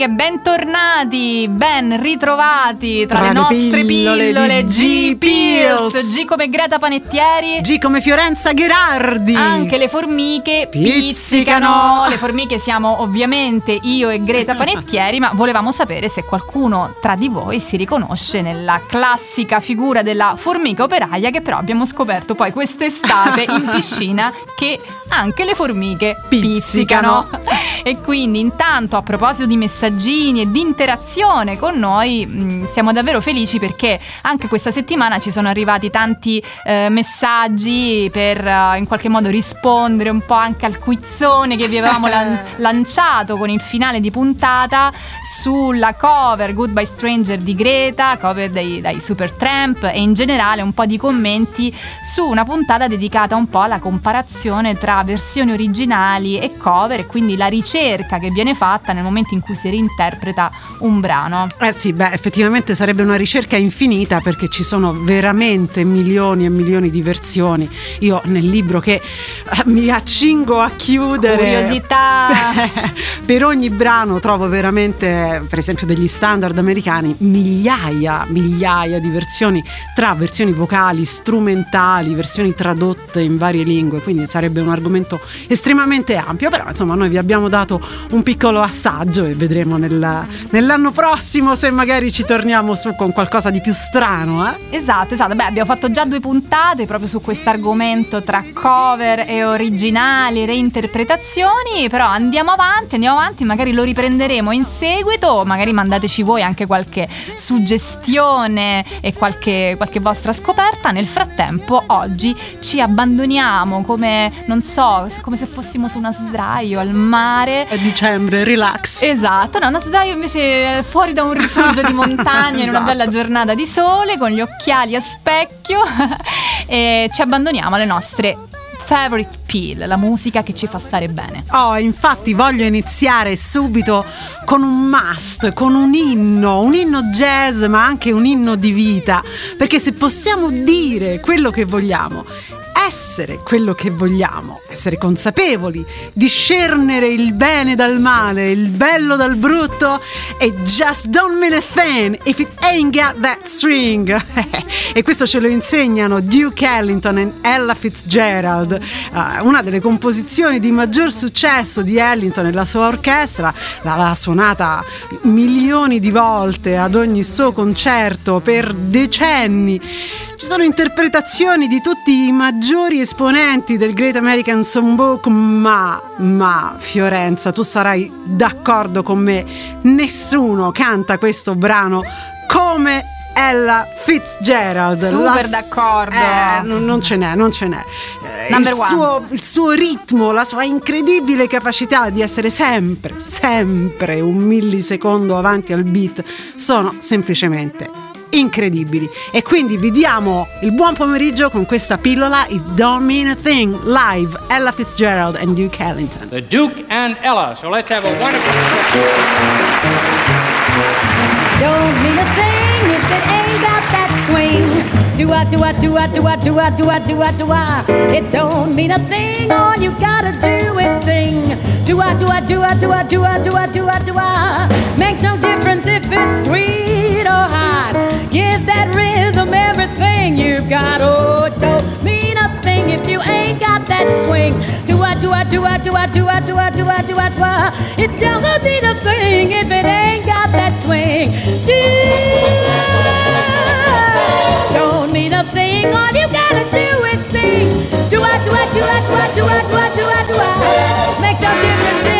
Domenica, bentornati, ben ritrovati tra, Tra le nostre pillole pillole, G Pills. G come Greta Panettieri. G come Fiorenza Gherardi! Anche le formiche Pizzicano. pizzicano. Le formiche siamo ovviamente io e Greta Panettieri, ma volevamo sapere se qualcuno tra di voi si riconosce nella classica figura della formica operaia che però abbiamo scoperto poi quest'estate in piscina che anche le formiche Pizzicano. pizzicano. E quindi intanto a proposito di messaggini e di interazione con noi mh, siamo davvero felici perché anche questa settimana ci sono arrivati tanti eh, messaggi per eh, in qualche modo rispondere un po' anche al quizzone che vi avevamo lan- lanciato con il finale di puntata sulla cover Goodbye Stranger di Greta, cover dei, dai Supertramp e in generale un po' di commenti su una puntata dedicata un po' alla comparazione tra versioni originali e cover e quindi la ricerca che viene fatta nel momento in cui si reinterpreta un brano. Eh sì, beh, effettivamente sarebbe una ricerca infinita perché ci sono veramente milioni e milioni di versioni. Io nel libro che eh, mi accingo a chiudere. Curiosità. per ogni brano trovo veramente, per esempio, degli standard americani, migliaia, migliaia di versioni tra versioni vocali, strumentali, versioni tradotte in varie lingue, quindi sarebbe un argomento estremamente ampio, però insomma noi vi abbiamo dato un piccolo assaggio e vedremo nel- nell'anno prossimo se magari ci torniamo su con qualcosa di più strano, eh? Esatto, esatto. Beh, abbiamo fatto già due puntate proprio su questo argomento tra cover e originali, reinterpretazioni, però andiamo avanti, andiamo avanti, magari lo riprenderemo in seguito, magari mandateci voi anche qualche suggestione e qualche, qualche vostra scoperta. Nel frattempo, oggi ci abbandoniamo come, non so, come se fossimo su una sdraio al mare. È dicembre, relax. Esatto, no, una sdraio invece fuori da un rifugio di montagna in una Esatto. bella giornata di sole con gli occhiali a specchio e ci abbandoniamo alle nostre favorite pill, la musica che ci fa stare bene. Oh, infatti voglio iniziare subito con un must, con un inno, un inno jazz ma anche un inno di vita, perché se possiamo dire quello che vogliamo, essere quello che vogliamo, essere consapevoli, discernere il bene dal male, il bello dal brutto e just don't mean a thing if it ain't got that string. e questo ce lo insegnano Duke Ellington e Ella Fitzgerald, eh, una delle composizioni di maggior successo di Ellington e la sua orchestra, l'aveva suonata milioni di volte ad ogni suo concerto per decenni. Ci sono interpretazioni di tutti i maggiori esponenti del Great American Songbook, ma, ma Fiorenza, tu sarai d'accordo con me, nessuno canta questo brano come Ella Fitzgerald. Super d'accordo. eh, non, non ce n'è, non ce n'è. Eh, il, suo, il suo ritmo, la sua incredibile capacità di essere sempre, sempre un millisecondo avanti al beat sono semplicemente incredibili. E quindi vi diamo il buon pomeriggio con questa pillola It Don't Mean a Thing live Ella Fitzgerald and Duke Ellington. the Duke and Ella. So let's have a wonderful. Don't mean a thing if it ain't got that swing. Do I, do I, do I, do I, do I, do I, do I, do I? It don't mean a thing. All you gotta do is sing. Do I, do I, do I, do I, do I, do I, do I, do I? Makes no difference if it's sweet Or sweetheart. Give that rhythm everything you've got. Oh, don't mean a thing if you ain't got that swing. Do I, do I, do I, do I, do I, do I, do I, do I, do I. It don't mean a thing if it ain't got that swing. Do don't mean a thing. All you gotta do is sing. Do I, do I, do I, do I, do I, do I, do I, do I. Make no difference.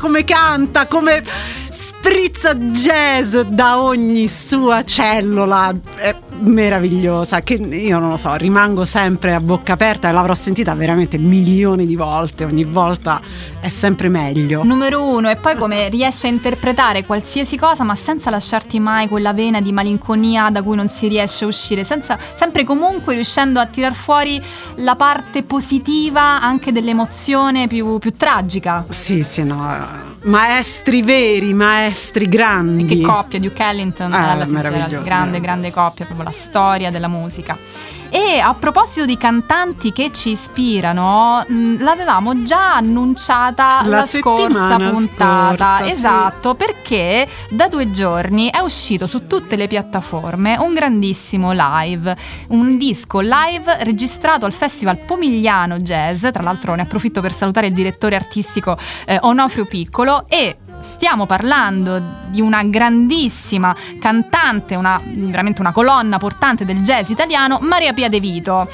come canta, come sprizza jazz da ogni sua cellula. È meravigliosa. Che io non lo so, rimango sempre a bocca aperta e l'avrò sentita veramente milioni di volte. Ogni volta sempre meglio. Numero uno, e poi come riesce a interpretare qualsiasi cosa, ma senza lasciarti mai quella vena di malinconia da cui non si riesce a uscire, senza, sempre comunque riuscendo a tirar fuori la parte positiva anche dell'emozione più, più tragica. Sì, sì, no. Maestri veri, maestri grandi. Che coppia, Duke Ellington, Eh, alla fine, grande, grande coppia, proprio la storia della musica. E a proposito di cantanti che ci ispirano, mh, l'avevamo già annunciata La la, scorsa puntata. scorsa, sì. esatto, perché da due giorni è uscito su tutte le piattaforme un grandissimo live, un disco live registrato al Festival Pomigliano Jazz. Tra l'altro ne approfitto per salutare il direttore artistico eh, Onofrio Piccolo e Stiamo parlando di una grandissima cantante, una, veramente una colonna portante del jazz italiano, Maria Pia De Vito.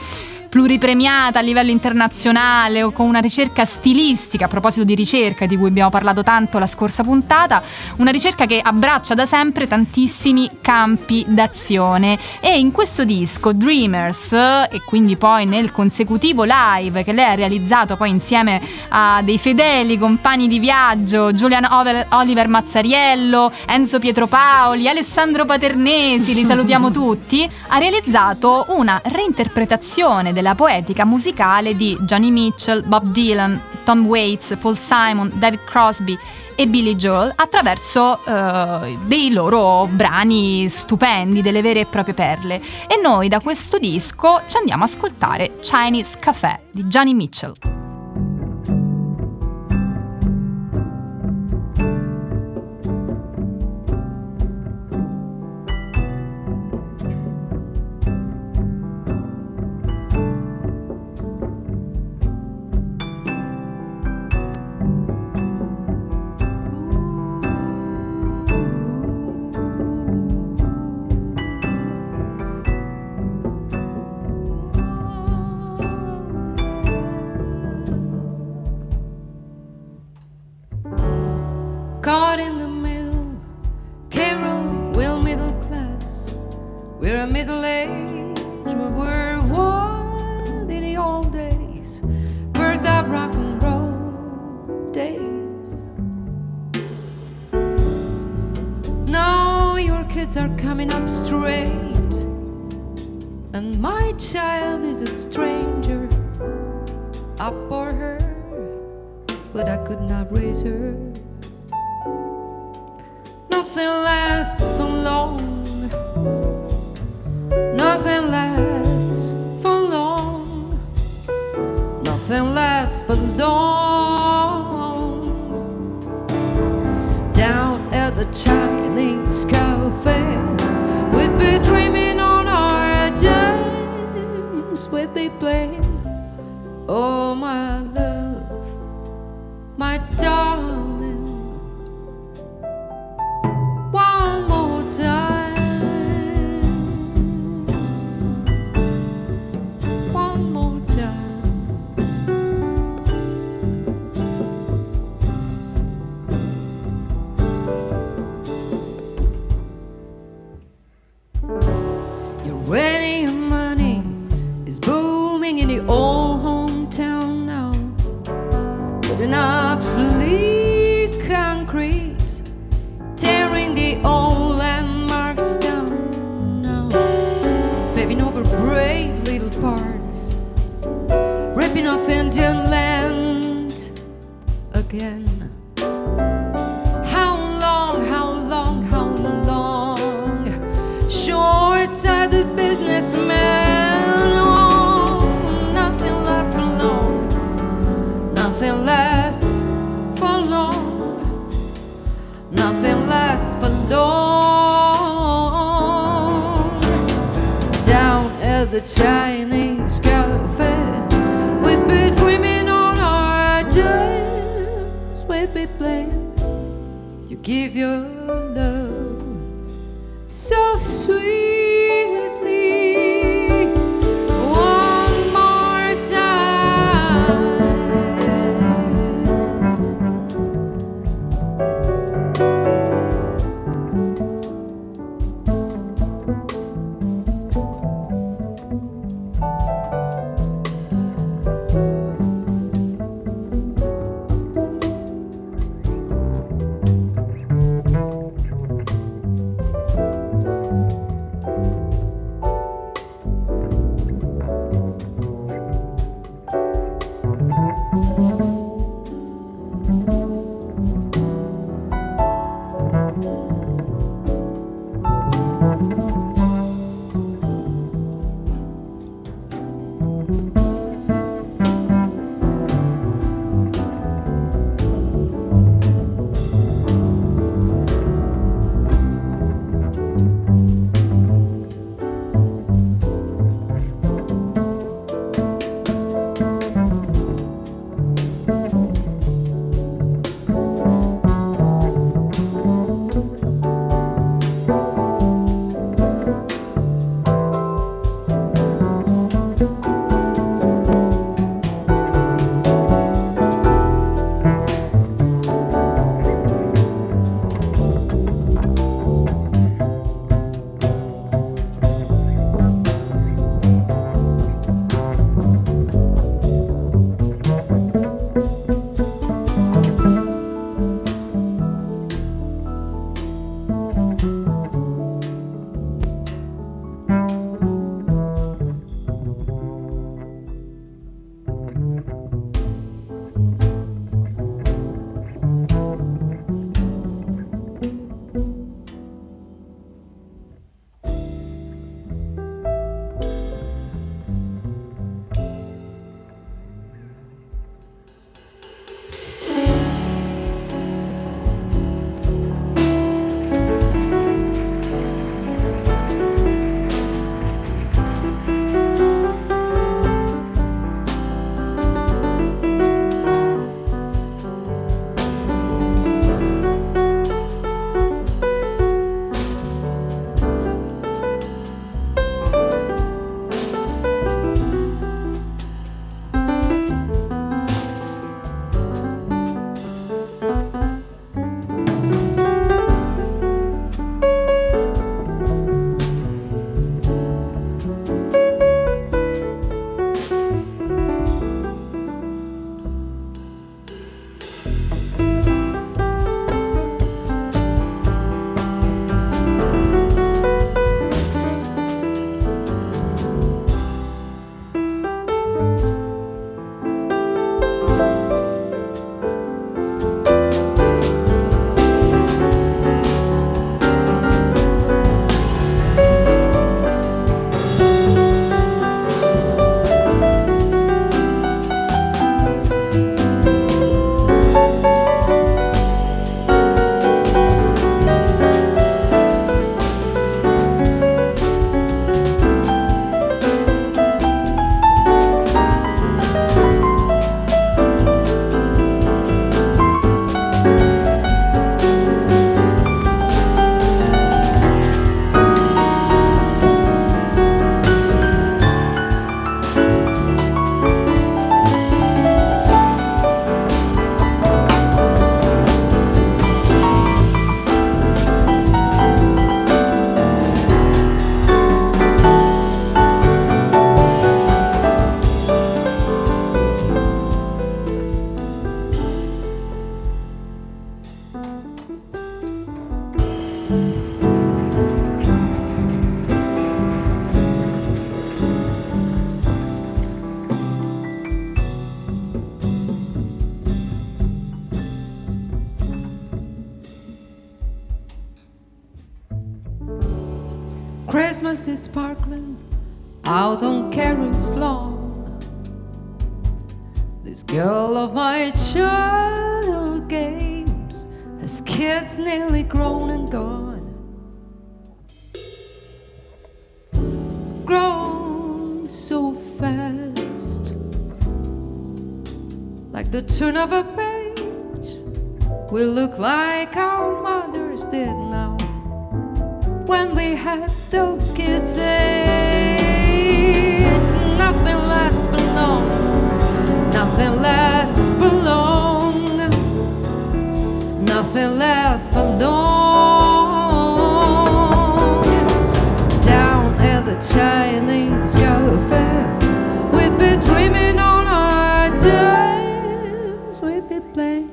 Pluripremiata a livello internazionale o con una ricerca stilistica, a proposito di ricerca di cui abbiamo parlato tanto la scorsa puntata, una ricerca che abbraccia da sempre tantissimi campi d'azione. E in questo disco Dreamers e quindi poi nel consecutivo live che lei ha realizzato poi insieme a dei fedeli compagni di viaggio, Over- Oliver Mazzariello, Enzo Pietropaoli, Alessandro Paternesi, li salutiamo tutti, ha realizzato una reinterpretazione della poetica musicale di Johnny Mitchell, Bob Dylan, Tom Waits, Paul Simon, David Crosby e Billy Joel attraverso eh, dei loro brani stupendi, delle vere e proprie perle. E noi da questo disco ci andiamo a ascoltare Chinese Café di Johnny Mitchell. Middle age, we were wild in the old days, birth of rock and roll days. Now your kids are coming up straight, and my child is a stranger. Up for her, but I could not raise her. For long. Down at the Chinese cafe, we We'd be dreaming on our dreams. we'd be playing. Oh, my love, my darling. The Chinese cafe, we'd be dreaming on our days. We'd be playing. You give your Chinese cafe, we'd be dreaming on our days, we'd be playing.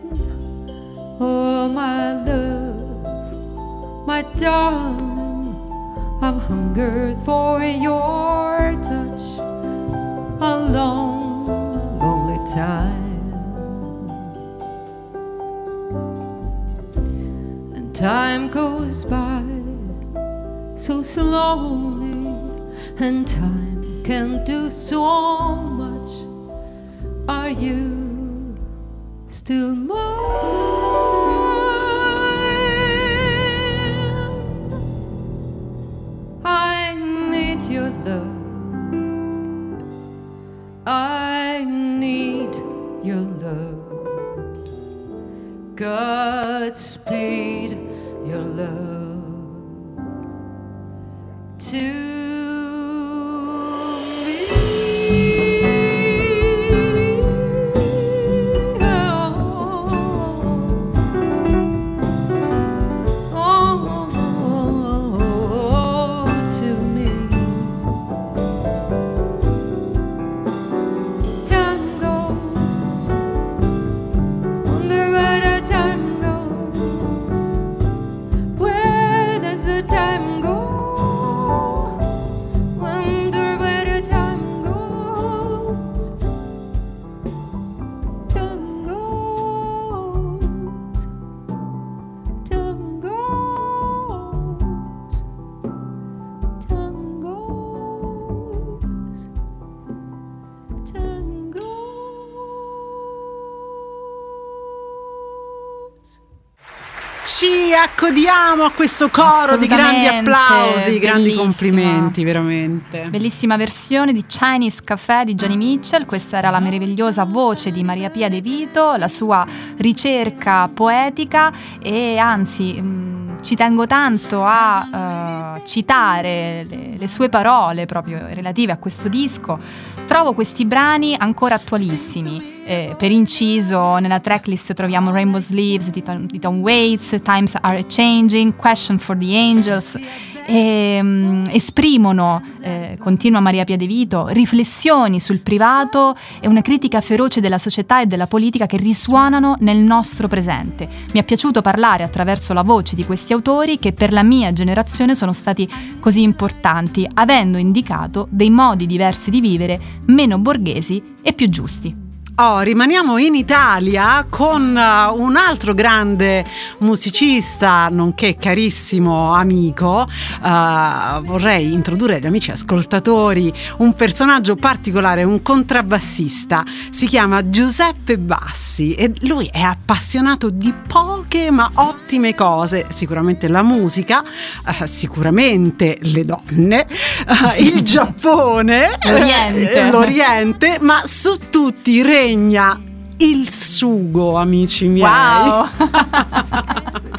Oh, my love, my darling. I've hungered for your touch a long, lonely time. And time goes by so slowly, and time can do so much. Are you still mine? I need your love. I need your love. Godspeed Ci accodiamo a questo coro di grandi applausi, grandi bellissima. complimenti, veramente. Bellissima versione di Chinese Café di Johnny Mitchell, questa era la meravigliosa voce di Maria Pia De Vito, la sua ricerca poetica e anzi mh, ci tengo tanto a eh, citare le, le sue parole proprio relative a questo disco. Trovo questi brani ancora attualissimi. Eh, per inciso, nella tracklist troviamo Rainbow Sleeves di Tom, di Tom Waits, Times Are Changing, Question for the Angels. E, mm, esprimono, eh, continua Maria Pia De Vito, riflessioni sul privato e una critica feroce della società e della politica che risuonano nel nostro presente. Mi è piaciuto parlare attraverso la voce di questi autori che per la mia generazione sono stati così importanti, avendo indicato dei modi diversi di vivere meno borghesi e più giusti. Oh, rimaniamo in Italia con uh, un altro grande musicista, nonché carissimo amico. Uh, vorrei introdurre agli amici ascoltatori un personaggio particolare, un contrabbassista. Si chiama Giuseppe Bassi e lui è appassionato di poche ma ottime cose. Sicuramente la musica, uh, sicuramente le donne, uh, il Giappone, L'Oriente. eh, l'Oriente, ma su tutti regna il sugo, amici miei. Wow!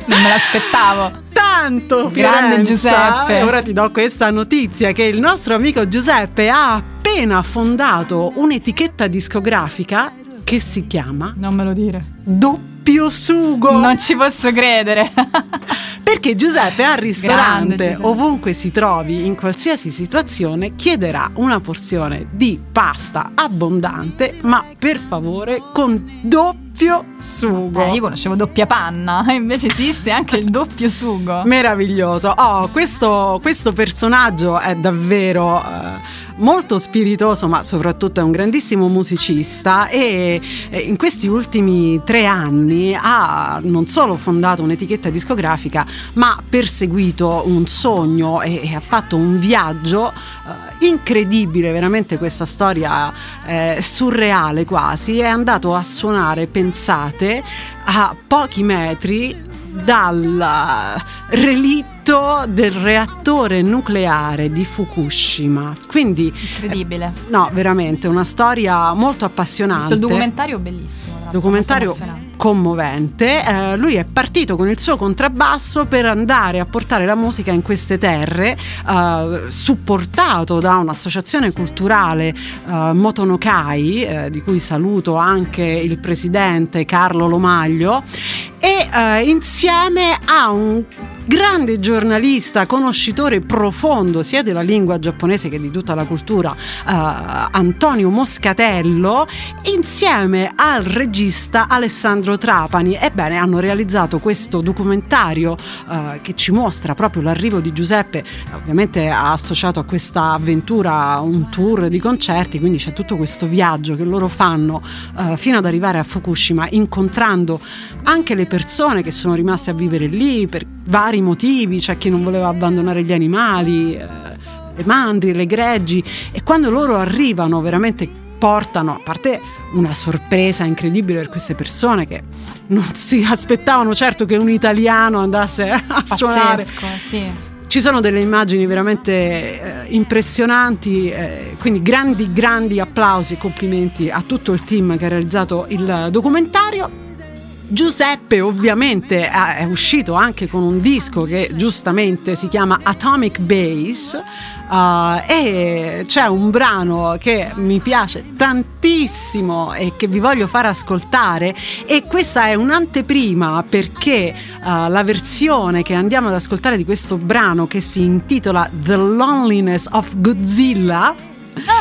non me l'aspettavo. Tanto Grande Fiorenza. Giuseppe. Ora ti do questa notizia che il nostro amico Giuseppe ha appena fondato un'etichetta discografica che si chiama Non me lo dire. Doppio Sugo. Non ci posso credere. Perché Giuseppe al ristorante, Grande Giuseppe. ovunque si trovi, in qualsiasi situazione, chiederà una porzione di pasta abbondante, ma per favore con doppio doppio sugo. Eh, io conoscevo doppia panna, invece esiste anche il doppio sugo. Meraviglioso. Oh, questo, questo personaggio è davvero eh, molto spiritoso, ma soprattutto è un grandissimo musicista e eh, in questi ultimi tre anni ha non solo fondato un'etichetta discografica, ma perseguito un sogno e, e ha fatto un viaggio eh, incredibile, veramente questa storia eh, surreale quasi. È andato a suonare, pensate, a pochi metri dal relitto del reattore nucleare di Fukushima. Quindi Incredibile. eh, no, veramente una storia molto appassionante. Questo documentario bellissimo. documentario commovente. Eh, lui è partito con il suo contrabbasso per andare a portare la musica in queste terre, eh, supportato da un'associazione culturale eh, Motonokai, eh, di cui saluto anche il presidente Carlo Lomaglio, e eh, insieme a un grande giornalista, conoscitore profondo sia della lingua giapponese che di tutta la cultura, eh, Antonio Moscatello, insieme al regista Alessandro Trapani. Ebbene, hanno realizzato questo documentario eh, che ci mostra proprio l'arrivo di Giuseppe, ovviamente ha associato a questa avventura un tour di concerti, quindi c'è tutto questo viaggio che loro fanno eh, fino ad arrivare a Fukushima, incontrando anche le persone che sono rimaste a vivere lì per vari motivi, c'è chi non voleva abbandonare gli animali, eh, le mandri, le greggi e quando loro arrivano veramente portano, a parte una sorpresa incredibile per queste persone che non si aspettavano certo che un italiano andasse a suonare. Pazzesco, sì. Ci sono delle immagini veramente eh, impressionanti, eh, quindi grandi, grandi applausi e complimenti a tutto il team che ha realizzato il documentario. Giuseppe ovviamente è uscito anche con un disco che giustamente si chiama Atomic Bass eh, e c'è un brano che mi piace tantissimo e che vi voglio far ascoltare e questa è un'anteprima perché eh, la versione che andiamo ad ascoltare di questo brano che si intitola The Loneliness of Godzilla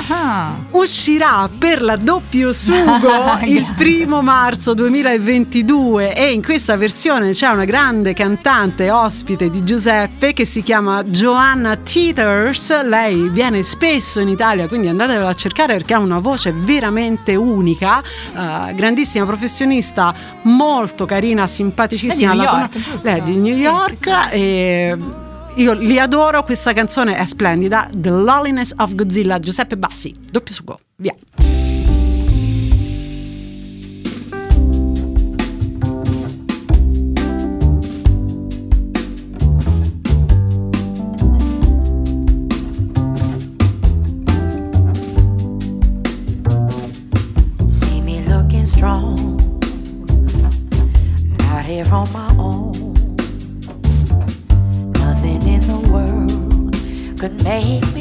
Ah, uscirà per la doppio sugo il primo marzo 2022 e in questa versione c'è una grande cantante ospite di Giuseppe che si chiama Joanna Teeters. Lei viene spesso in Italia quindi andatevela a cercare perché ha una voce veramente unica. Eh, grandissima professionista molto carina simpaticissima. È di New York, giusto? lei è di New Sì, York sì, sì. e io li adoro, questa canzone è splendida. The Loneliness of Godzilla, Giuseppe Bassi, doppio sugo, via. Strong, out here on my could make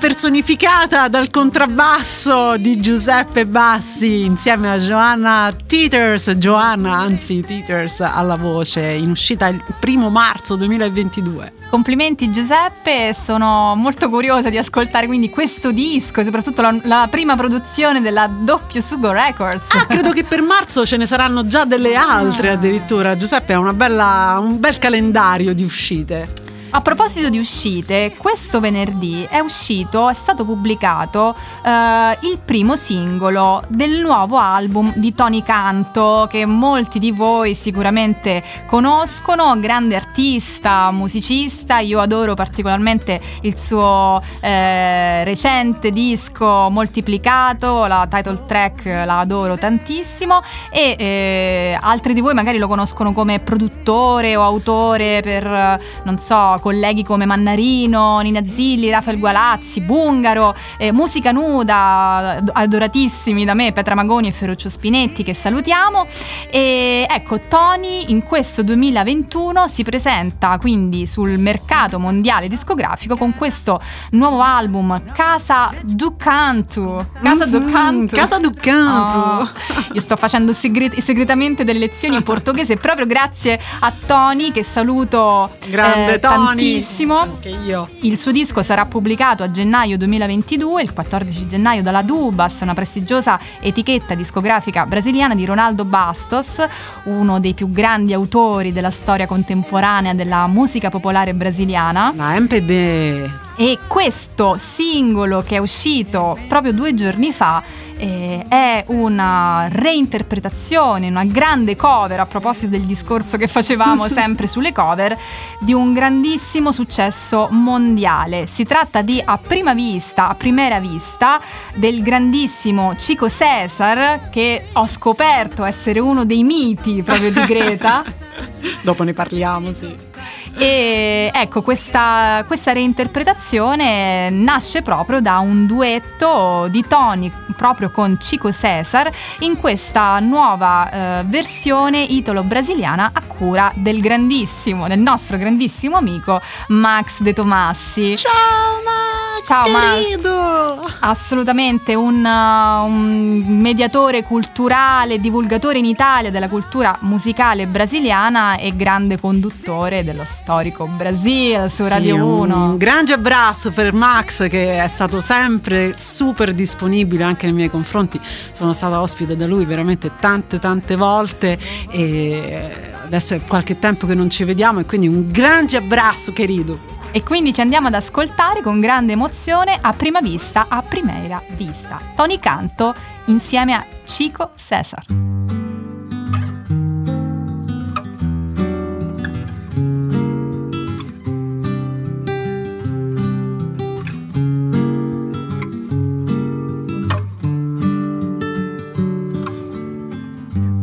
Godzilla impersonificata dal contrabbasso di Giuseppe Bassi insieme a Joanna Teeters, Joanna anzi Teeters alla voce in uscita il primo marzo 2022. Complimenti Giuseppe, sono molto curiosa di ascoltare quindi questo disco e soprattutto la, la prima produzione della Doppio Sugo Records. Ah, credo che per marzo ce ne saranno già delle altre addirittura. Giuseppe ha una bella, un bel calendario di uscite. A proposito di uscite, questo venerdì è uscito, è stato pubblicato eh, il primo singolo del nuovo album di Tony Canto, che molti di voi sicuramente conoscono, grande artista, musicista, io adoro particolarmente il suo eh, recente disco moltiplicato, la title track la adoro tantissimo. E eh, altri di voi magari lo conoscono come produttore o autore per, non so, colleghi come Mannarino, Nina Zilli, Rafael Gualazzi, Bungaro, eh, Musica Nuda, adoratissimi da me, Petra Magoni e Ferruccio Spinetti che salutiamo. E ecco, Tony in questo 2021 si presenta quindi sul mercato mondiale discografico con questo nuovo album Casa do Canto. Casa do Mhm. Casa do Canto. Oh, io sto facendo segre- segretamente delle lezioni in portoghese proprio grazie a Tony che saluto Grande eh, Tony. Tantissimo. Anche io. Il suo disco sarà pubblicato a gennaio 2022, il 14 gennaio dalla Dubas, una prestigiosa etichetta discografica brasiliana di Ronaldo Bastos, uno dei più grandi autori della storia contemporanea della musica popolare brasiliana. La MPB. E questo singolo che è uscito proprio due giorni fa eh, è una reinterpretazione, una grande cover, a proposito del discorso che facevamo sempre sulle cover, di un grandissimo successo mondiale. Si tratta di A prima vista, a primera vista, del grandissimo Chico Cesar, che ho scoperto essere uno dei miti proprio di Greta. Dopo ne parliamo, sì. E ecco, questa, questa reinterpretazione nasce proprio da un duetto di Tony proprio con Chico Cesar in questa nuova eh, versione italo-brasiliana a cura del grandissimo, del nostro grandissimo amico Max De Tomassi. Ciao Max, Ciao, Max. querido. Assolutamente un, uh, un mediatore culturale, divulgatore in Italia della cultura musicale brasiliana e grande conduttore dello storico Brasil su Sì, Radio 1. Un grande abbraccio per Max che è stato sempre super disponibile anche nei miei confronti. Sono stata ospite da lui veramente tante tante volte e adesso è qualche tempo che non ci vediamo e quindi un grande abbraccio querido. E quindi ci andiamo ad ascoltare con grande emozione a prima vista, a primera vista. Tony Canto insieme a Chico Cesar.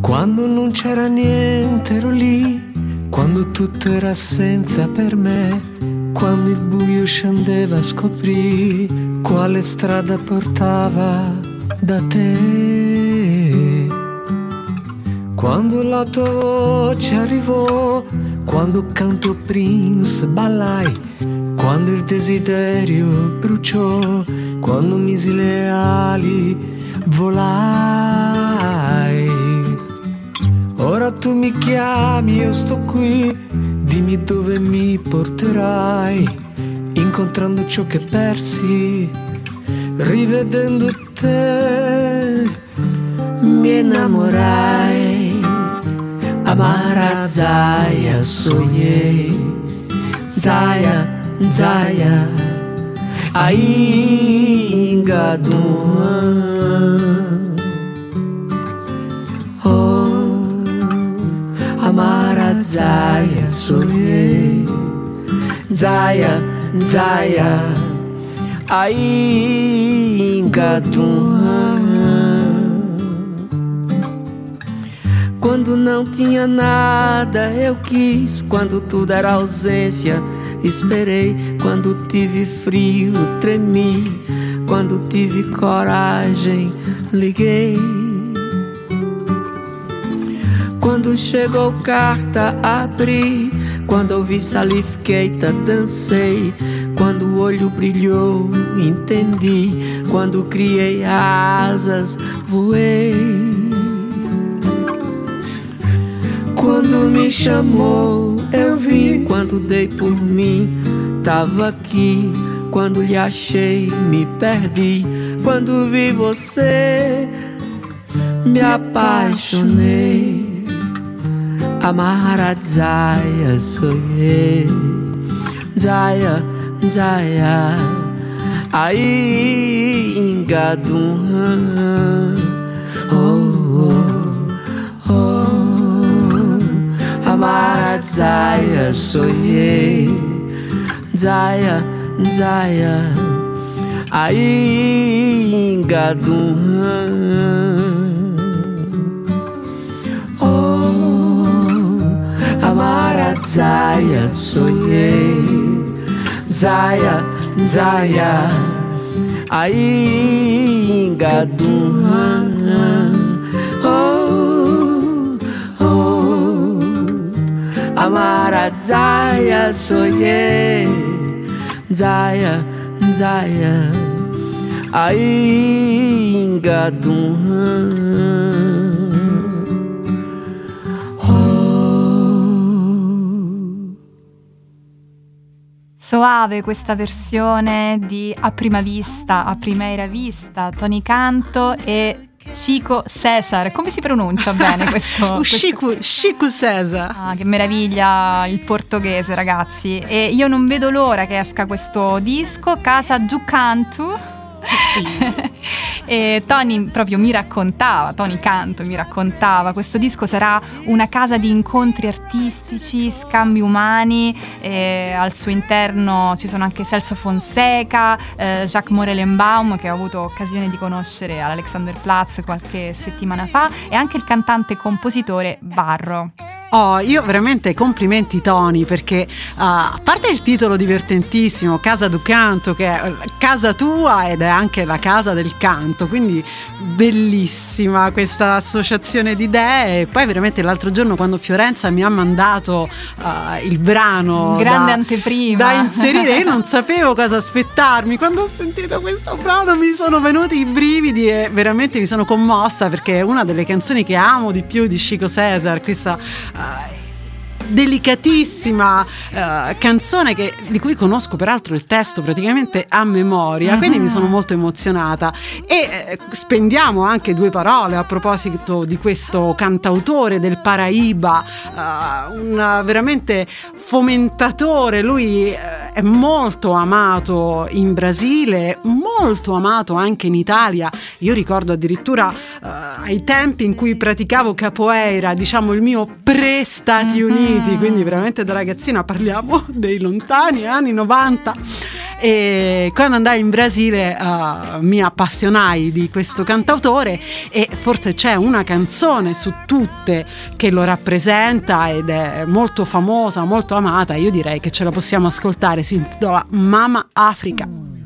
Quando non c'era niente ero lì, quando tutto era senza per me, quando il buio scendeva scoprì quale strada portava da te. Quando la tua voce arrivò, quando canto Prince ballai, quando il desiderio bruciò, quando misi le ali volai. Ora tu mi chiami, io sto qui, dimmi dove mi porterai, incontrando ciò che persi, rivedendo te, mi innamorai, amara Zaya sonhei, Zaya, Zaya, ainda Oh, Zaya sonhei, Zaya, Zaya, ainda Quando não tinha nada, eu quis. Quando tudo era ausência, esperei. Quando tive frio, tremi. Quando tive coragem, liguei. Quando chegou carta, abri. Quando ouvi Salif dancei. Quando o olho brilhou, entendi. Quando criei asas, voei. Quando me chamou, eu vi. Quando dei por mim, tava aqui. Quando lhe achei, me perdi. Quando vi você, me apaixonei. Amara Zaya, sonhei. Zaya, Zaya. Aí, engadum. Oh, oh, oh. Amara Zaya, sonhei. Zaya, Zaya. Aí, engadum. Oh, Amara Zaya, sonhei. Zaya, Zaya. Aí, engadum. Oh, oh, Amara Zaya, sonhei. Zaya, Zaya. Aí, engadum. Soave questa versione di A prima vista, a primera vista, Tony Canto e Chico Cesar. Come si pronuncia bene questo? O questo- Chico, Chico César. Ah, che meraviglia il portoghese, ragazzi. E io non vedo l'ora che esca questo disco, Casa Giucantu. e Tony proprio mi raccontava, Tony Canto mi raccontava, questo disco sarà una casa di incontri artistici, scambi umani, e al suo interno ci sono anche Celso Fonseca, eh, Jacques Morelenbaum che ho avuto occasione di conoscere all'Alexanderplatz qualche settimana fa e anche il cantante compositore Barro. Oh, io veramente complimenti Tony perché ah, a parte il titolo divertentissimo, Casa du Canto, che è casa tua ed è anche la casa del canto, quindi bellissima questa associazione di idee. E poi veramente l'altro giorno quando Fiorenza mi ha mandato ah, il brano Grande da, anteprima. da inserire, io non sapevo cosa aspettarmi. Quando ho sentito questo brano mi sono venuti i brividi e veramente mi sono commossa perché è una delle canzoni che amo di più di Chico Cesar, questa delicatissima eh, canzone che- di cui conosco peraltro il testo praticamente a memoria, quindi mi sono molto emozionata. E eh, spendiamo anche due parole a proposito di questo cantautore del Paraiba, eh, un veramente fomentatore, lui eh, è molto amato in Brasile, molto amato anche in Italia, io ricordo addirittura eh, ai tempi in cui praticavo capoeira, diciamo il mio pre-Stati Uniti, quindi veramente da ragazzina parliamo dei lontani anni 90. E quando andai in Brasile eh, mi appassionai di questo cantautore e forse c'è una canzone su tutte che lo rappresenta ed è molto famosa, molto amata. Io direi che ce la possiamo ascoltare. Si intitola Mama Africa.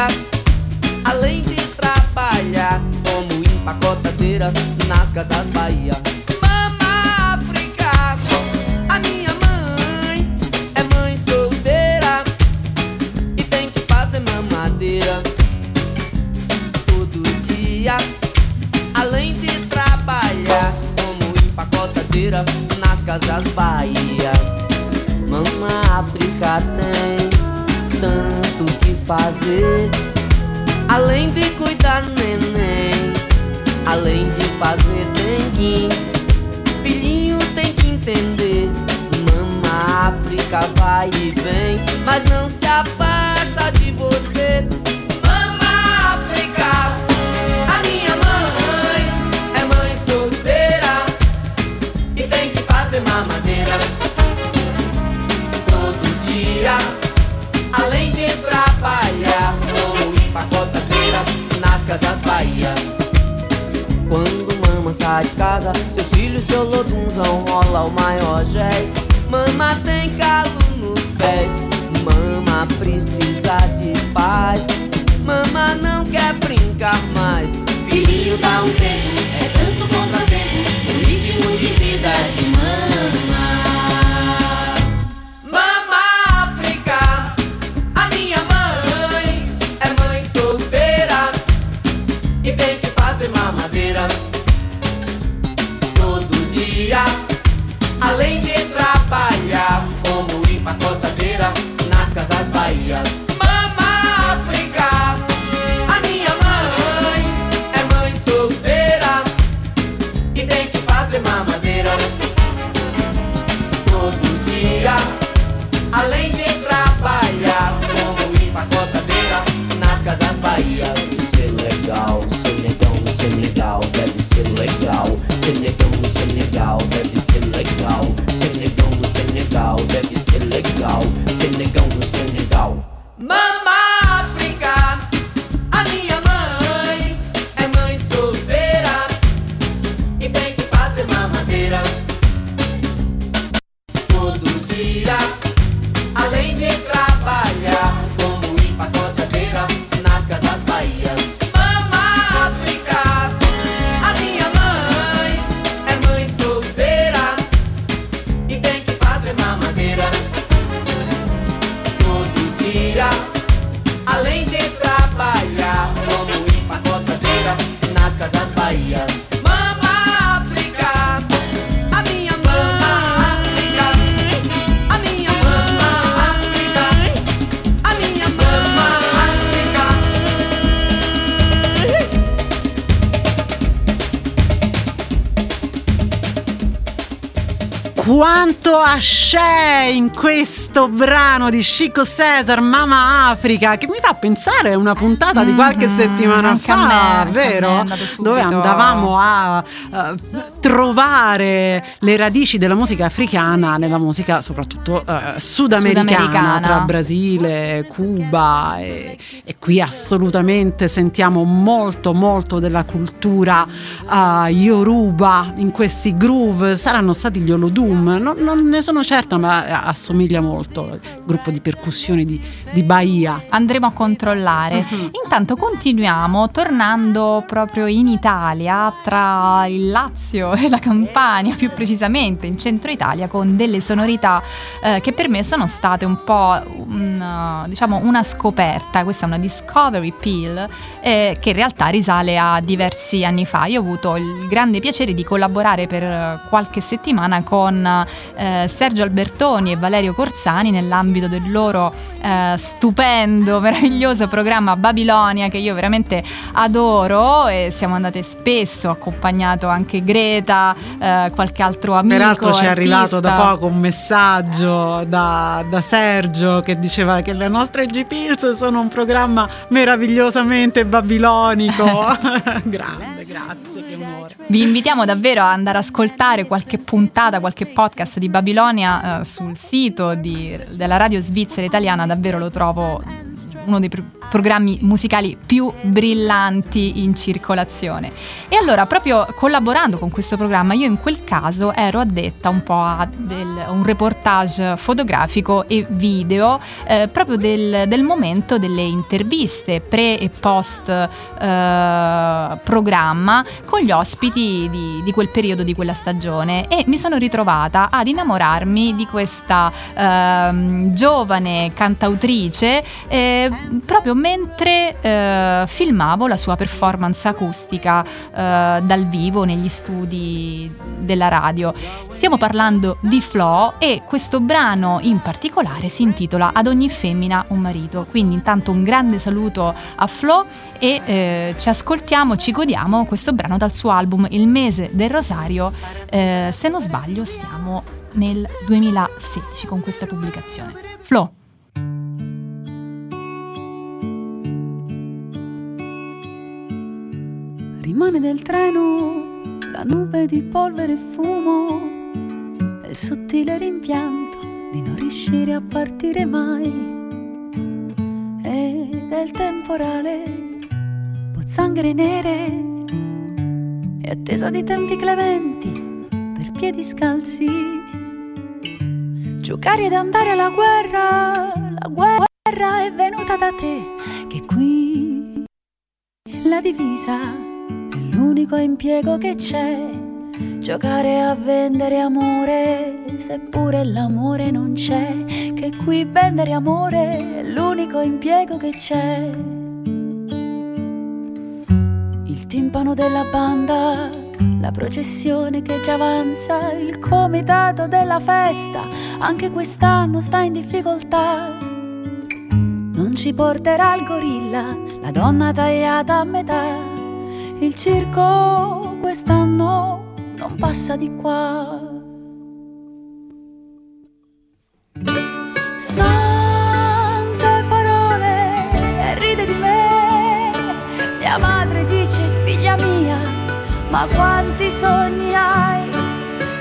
Dia, além de trabalhar como empacotadeira nas casas Bahia. Mama África, a minha mãe é mãe solteira e tem que fazer mamadeira todo dia. Além de trabalhar como empacotadeira nas casas Bahia. Mama África tem tanto Além de cuidar do neném, além de fazer dengue, filhinho tem que entender. Mama África vai e vem, mas não se afasta de você. Mama África, a minha mãe é mãe solteira e tem que fazer mamadeira todo dia. Casas Bahia. Quando mama sai de casa, seus filhos, seu lodunzão rola o maior jazz. Mama tem calo nos pés, mama precisa de paz. Mama não quer brincar mais. Filhinho dá um tempo, é tanto vendo o ritmo de vida de. Mama Quanto ascè in questo brano di Chico Cesar, Mama Africa, che mi fa pensare a una puntata di qualche Mhm, settimana fa, me, vero? Dove andavamo a eh, trovare le radici della musica africana nella musica soprattutto eh, sudamericana, Sudamericana. tra Brasile, Cuba e, e qui assolutamente sentiamo molto molto della cultura eh, Yoruba in questi groove, saranno stati gli Olodum, non, non ne sono certa ma assomiglia molto al gruppo di percussioni di, di Bahia. Andremo a controllare. Mhm. Intanto continuiamo tornando proprio in Italia, tra il Lazio e la Campania, più precisamente in centro Italia, con delle sonorità eh, che per me sono state un po' un, uh, diciamo una scoperta. Questa è una Discovery Peel eh, che in realtà risale a diversi anni fa. Io ho avuto il grande piacere di collaborare per eh, qualche settimana con eh, Sergio Albertoni e Valerio Corsani nell'ambito del loro eh, stupendo, meraviglioso programma Babilonia che io veramente adoro e siamo andate spesso, accompagnato anche Greta, eh, qualche altro amico. Peraltro ci è arrivato da poco un messaggio da, da Sergio che diceva che le nostre G-Pills sono un programma meravigliosamente babilonico. Grande, grazie, che onore. Vi invitiamo davvero ad andare ad ascoltare qualche puntata, qualche podcast di Babilonia eh, sul sito di- della radio svizzera italiana, davvero lo trovo uno dei più programmi musicali più brillanti in circolazione. E allora, proprio collaborando con questo programma, io in quel caso ero addetta un po' a del- un reportage fotografico e video eh, proprio del, del momento delle interviste pre e post eh, programma con gli ospiti di, di quel periodo, di quella stagione e mi sono ritrovata ad innamorarmi di questa ehm, giovane cantautrice eh, proprio mentre eh, filmavo la sua performance acustica eh, dal vivo negli studi della radio. Stiamo parlando di Flo e questo brano in particolare si intitola Ad ogni femmina un marito. Quindi intanto un grande saluto a Flo e eh, ci ascoltiamo, ci godiamo questo brano dal suo album Il mese del rosario. Eh, se non sbaglio stiamo nel 2016 con questa pubblicazione. Flo. Rimane del treno la nube di polvere e fumo e il sottile rimpianto di non riuscire a partire mai. Ed è il temporale, pozzanghere nere e attesa di tempi clementi per piedi scalzi. Giocare ed andare alla guerra, la guerra è venuta da te, che qui la divisa l'unico impiego che c'è. Giocare a vendere amore, seppure l'amore non c'è, che qui vendere amore è l'unico impiego che c'è. Il timpano della banda, la processione che già avanza, il comitato della festa, anche quest'anno sta in difficoltà. Non ci porterà il gorilla, la donna tagliata a metà. Il circo quest'anno non passa di qua. Sante parole, ride di me. Mia madre dice, figlia mia, ma quanti sogni hai?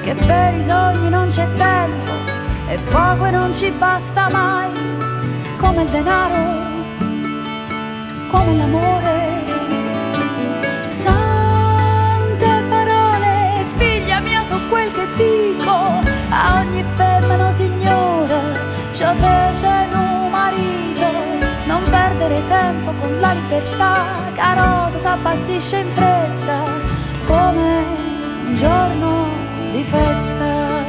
Che per i sogni non c'è tempo e poco e non ci basta mai. Come il denaro, come l'amore. Dico a ogni femmina signora, ci fece un marito. Non perdere tempo con la libertà, carosa s'abbassisce in fretta, come un giorno di festa.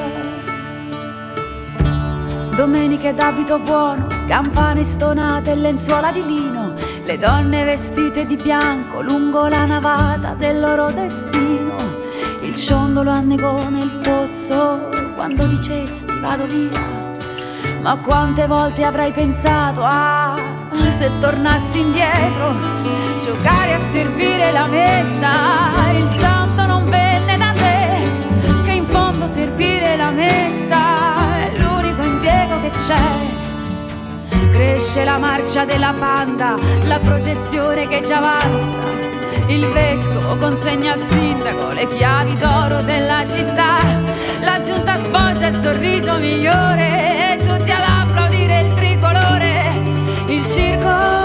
Domeniche d'abito buono, campane stonate e lenzuola di lino, le donne vestite di bianco lungo la navata del loro destino. Il ciondolo annegò nel pozzo quando dicesti vado via. Ma quante volte avrai pensato, ah, se tornassi indietro, giocare a servire la messa, il santo non venne da te, che in fondo servire la messa è l'unico impiego che c'è. Cresce la marcia della banda, la processione che già avanza. Il vescovo consegna al sindaco le chiavi d'oro della città. La giunta sfoggia il sorriso migliore e tutti ad applaudire il tricolore. Il circo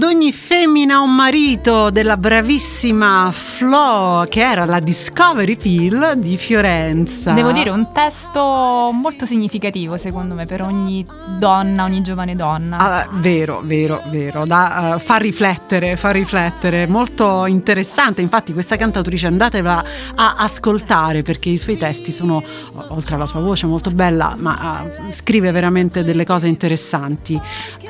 Ad femmina un marito della bravissima Flo, che era la Discovery Pill di Fiorenza. Devo dire un testo molto significativo secondo me per ogni donna, ogni giovane donna. Ah, vero, vero, vero, da, uh, fa riflettere, fa riflettere, molto interessante, infatti questa cantautrice andatela a ascoltare perché i suoi testi sono, oltre alla sua voce molto bella, ma uh, scrive veramente delle cose interessanti.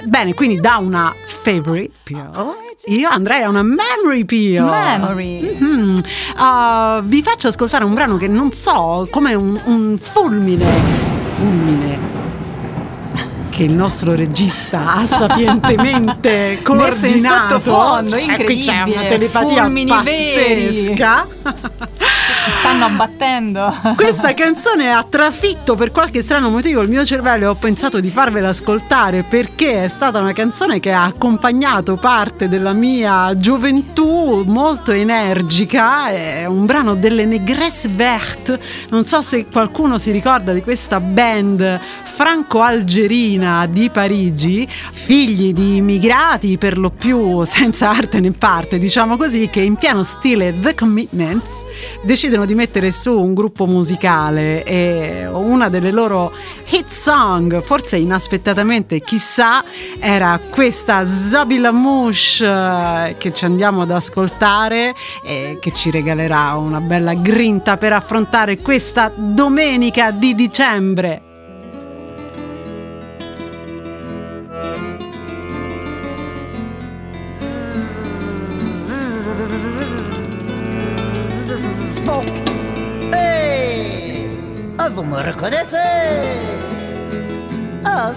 Bene, quindi da una favorite pill, io andrei a una memory pill. Memory. Mhm. Uh, vi faccio ascoltare un brano che non so, come un, un fulmine, fulmine che il nostro regista ha sapientemente Messo in coordinato. sottofondo, Cioè, qui c'è una incredibile, telepatia fulmini veri. pazzesca. Stanno abbattendo. Questa canzone ha trafitto per qualche strano motivo il mio cervello e ho pensato di farvela ascoltare perché è stata una canzone che ha accompagnato parte della mia gioventù molto energica. È un brano delle Negresse Verte. Non so se qualcuno si ricorda di questa band franco-algerina di Parigi, figli di immigrati per lo più senza arte né parte, diciamo così, che in pieno stile The Commitments decidono di mettere su un gruppo musicale e una delle loro hit song, forse inaspettatamente, chissà, era questa Zabi Lamouche eh, che ci andiamo ad ascoltare e che ci regalerà una bella grinta per affrontare questa domenica di dicembre. Vous me reconnaissez. Ah,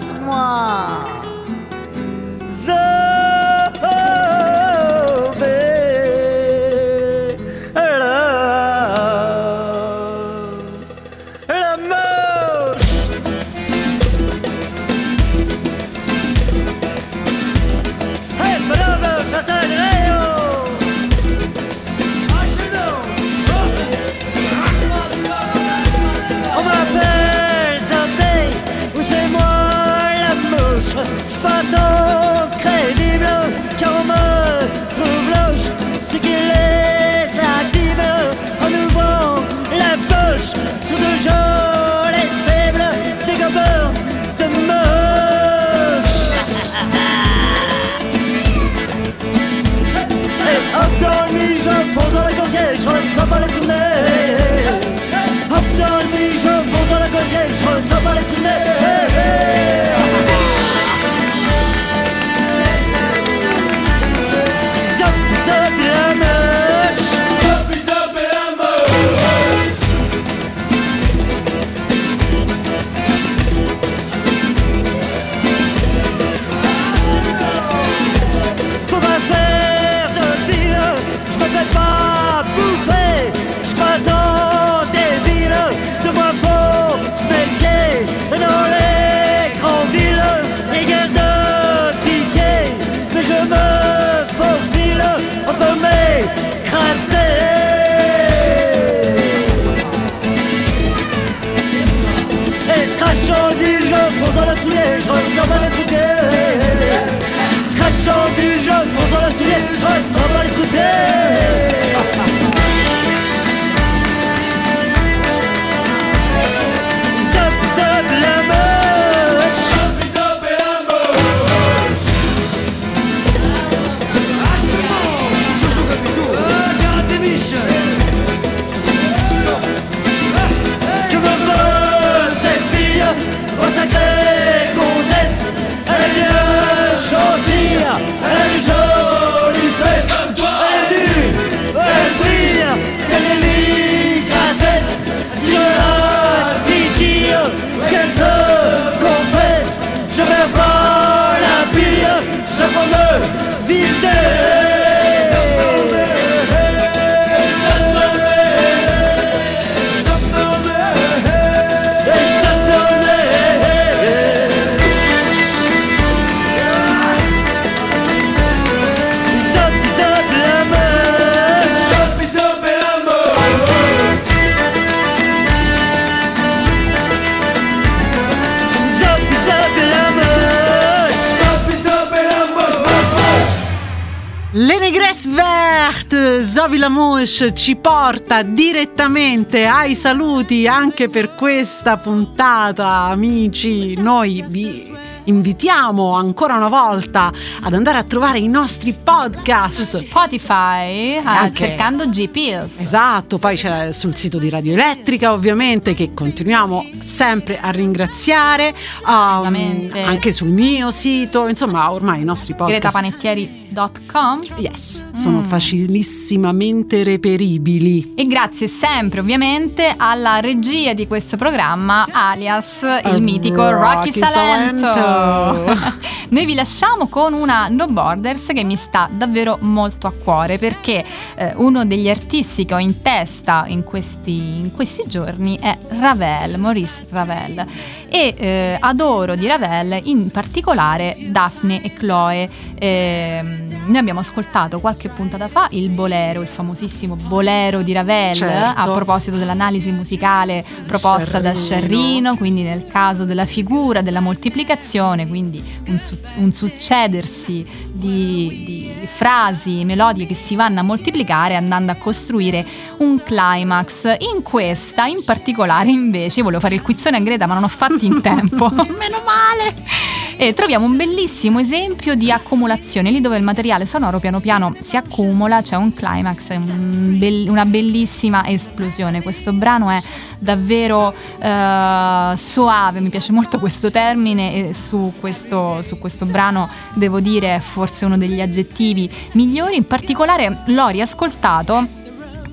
Verte, Zovi Lamouche ci porta direttamente ai saluti anche per questa puntata, amici. Noi vi invitiamo ancora una volta ad andare a trovare i nostri Su podcast. Spotify, eh, Anche. cercando G Pills. Esatto, poi c'è sul sito di Radio Elettrica ovviamente che continuiamo sempre a ringraziare, um, Assolutamente. anche sul mio sito, insomma ormai i nostri podcast gretapanettieri.com yes, sono Mm. facilissimamente reperibili. e grazie sempre ovviamente alla regia di questo programma alias il Eh, mitico Rocky, Rocky Salento. Salento. Noi vi lasciamo con una No Borders che mi sta davvero molto a cuore perché eh, uno degli artisti che ho in testa in questi, in questi giorni è Ravel, Maurice Ravel e eh, adoro di Ravel in particolare Daphne e Chloe. Ehm, noi abbiamo ascoltato qualche puntata fa il bolero, il famosissimo bolero di Ravel Certo. a proposito dell'analisi musicale proposta da Sciarrino. Sciarrino, quindi nel caso della figura della moltiplicazione, quindi un, suc- un succedersi di, di frasi melodiche che si vanno a moltiplicare andando a costruire un climax. In questa, in particolare, invece, volevo fare il quizzone a Greta, ma non ho fatto in tempo. Meno male! E troviamo un bellissimo esempio di accumulazione, lì dove il materiale sonoro piano piano si accumula, c'è un climax, un bell- una bellissima esplosione. Questo brano è davvero eh, soave, mi piace molto questo termine e su questo, su questo brano devo dire è forse uno degli aggettivi migliori, in particolare l'ho riascoltato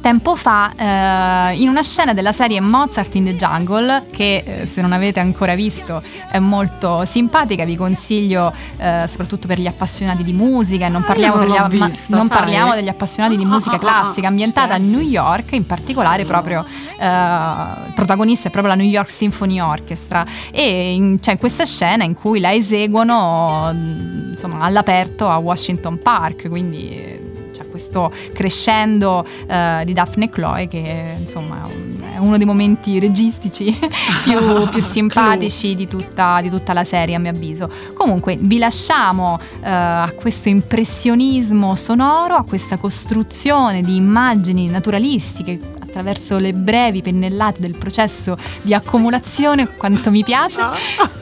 tempo fa eh, in una scena della serie Mozart in the Jungle che eh, se non avete ancora visto è molto simpatica vi consiglio eh, soprattutto per gli appassionati di musica e non parliamo, non degli, vista, non parliamo degli appassionati di Ah, musica ah, ah, classica ah, ambientata a certo. New York in particolare proprio eh, il protagonista è proprio la New York Symphony Orchestra e in- c'è questa scena in cui la eseguono mm, insomma all'aperto a Washington Park quindi questo crescendo eh, di Daphne Chloe che insomma è uno dei momenti registici più, più simpatici di tutta, di tutta la serie a mio avviso. Comunque vi lasciamo eh, a questo impressionismo sonoro a questa costruzione di immagini naturalistiche attraverso le brevi pennellate del processo di accumulazione quanto mi piace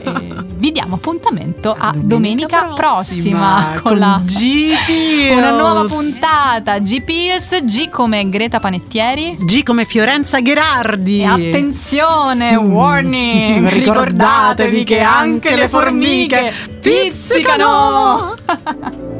E vi diamo appuntamento a domenica, prossima, con, la G Pills. una nuova puntata G Pills G come Greta Panettieri G come Fiorenza Gherardi. e attenzione Mm. warning Ricordatevi che anche le formiche pizzicano